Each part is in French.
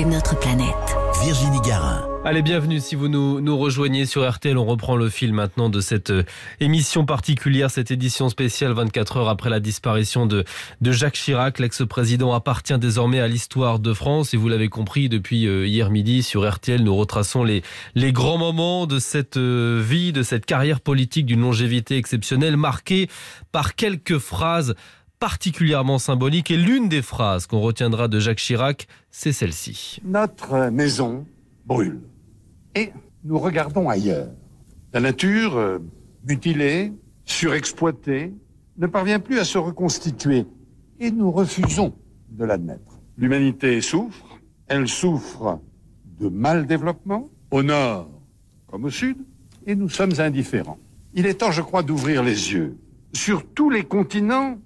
C'est notre planète. Virginie Garin. Allez, bienvenue si vous nous, nous rejoignez sur RTL. On reprend le fil maintenant de cette euh, émission particulière, cette édition spéciale 24 heures après la disparition de, de Jacques Chirac. L'ex-président appartient désormais à l'histoire de France et vous l'avez compris depuis euh, hier midi sur RTL, nous retraçons les, les grands moments de cette euh, vie, de cette carrière politique d'une longévité exceptionnelle marquée par quelques phrases particulièrement symboliques et l'une des phrases qu'on retiendra de Jacques Chirac, c'est celle-ci. Notre maison brûle et nous regardons ailleurs. La nature, euh, mutilée, surexploitée, ne parvient plus à se reconstituer et nous refusons de l'admettre. L'humanité souffre, elle souffre de mal développement, au nord comme au sud, et nous sommes indifférents. Il est temps, je crois, d'ouvrir les yeux. Sur tous les continents,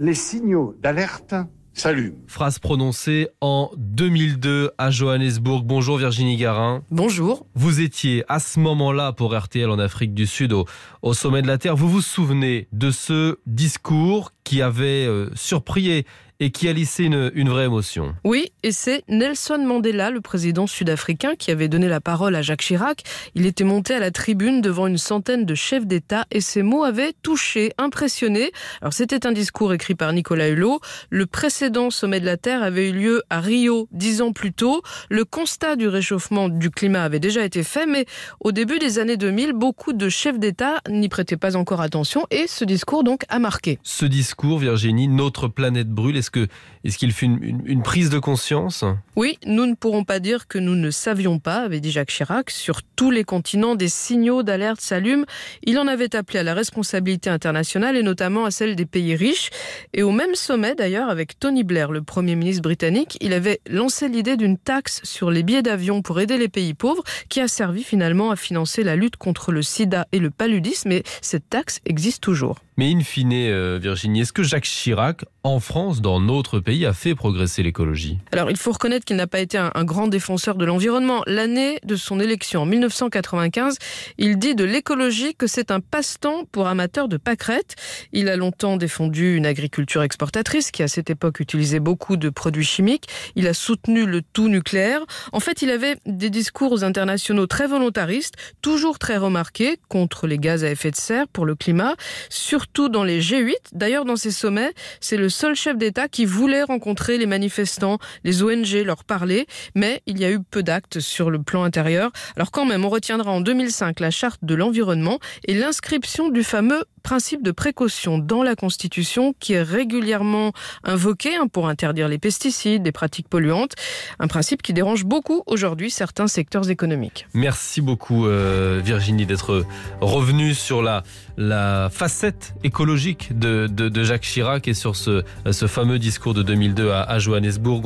les signaux d'alerte s'allument. Phrase prononcée en 2002 à Johannesburg. Bonjour Virginie Garin. Bonjour. Vous étiez à ce moment-là pour RTL en Afrique du Sud au, au sommet de la Terre. Vous vous souvenez de ce discours qui avait euh, surpris et qui a lissé une, une vraie émotion. Oui, et c'est Nelson Mandela, le président sud-africain, qui avait donné la parole à Jacques Chirac. Il était monté à la tribune devant une centaine de chefs d'État et ses mots avaient touché, impressionné. Alors c'était un discours écrit par Nicolas Hulot. Le précédent sommet de la Terre avait eu lieu à Rio dix ans plus tôt. Le constat du réchauffement du climat avait déjà été fait, mais au début des années 2000, beaucoup de chefs d'État n'y prêtaient pas encore attention et ce discours donc a marqué. Ce discours, Virginie, notre planète brûle, est-ce que est-ce qu'il fut une, une, une, prise de conscience? Oui, nous ne pourrons pas dire que nous ne savions pas, avait dit Jacques Chirac. Sur tous les continents, des signaux d'alerte s'allument. Il en avait appelé à la responsabilité internationale et notamment à celle des pays riches. Et au même sommet, d'ailleurs, avec Tony Blair, le Premier ministre britannique, il avait lancé l'idée d'une taxe sur les billets d'avion pour aider les pays pauvres, qui a servi finalement à financer la lutte contre le sida et le paludisme. Et cette taxe existe toujours. Mais in fine, euh, Virginie, est-ce que Jacques Chirac, en France, dans notre pays, a fait progresser l'écologie Alors, il faut reconnaître qu'il n'a pas été un, un, grand défenseur de l'environnement. L'année de son élection, en 1995, il dit de l'écologie que c'est un passe-temps pour amateurs de pâquerettes. Il a longtemps défendu une agriculture exportatrice qui, à cette époque, utilisait beaucoup de produits chimiques. Il a soutenu le tout nucléaire. En fait, il avait des discours internationaux très volontaristes, toujours très remarqués contre les gaz à effet de serre pour le climat, surtout dans les G8. D'ailleurs, dans ces sommets, c'est le seul chef d'État qui voulait rencontrer les manifestants, les ONG, leur parler, mais il y a eu peu d'actes sur le plan intérieur. Alors quand même, on retiendra en 2005 la charte de l'environnement et l'inscription du fameux principe de précaution dans la Constitution qui est régulièrement invoqué hein, pour interdire les pesticides, des pratiques polluantes, un principe qui dérange beaucoup aujourd'hui certains secteurs économiques. Merci beaucoup euh, Virginie d'être revenue sur la, la facette écologique de, de, Jacques Chirac et sur ce, ce fameux discours de 2002 à, à Johannesburg.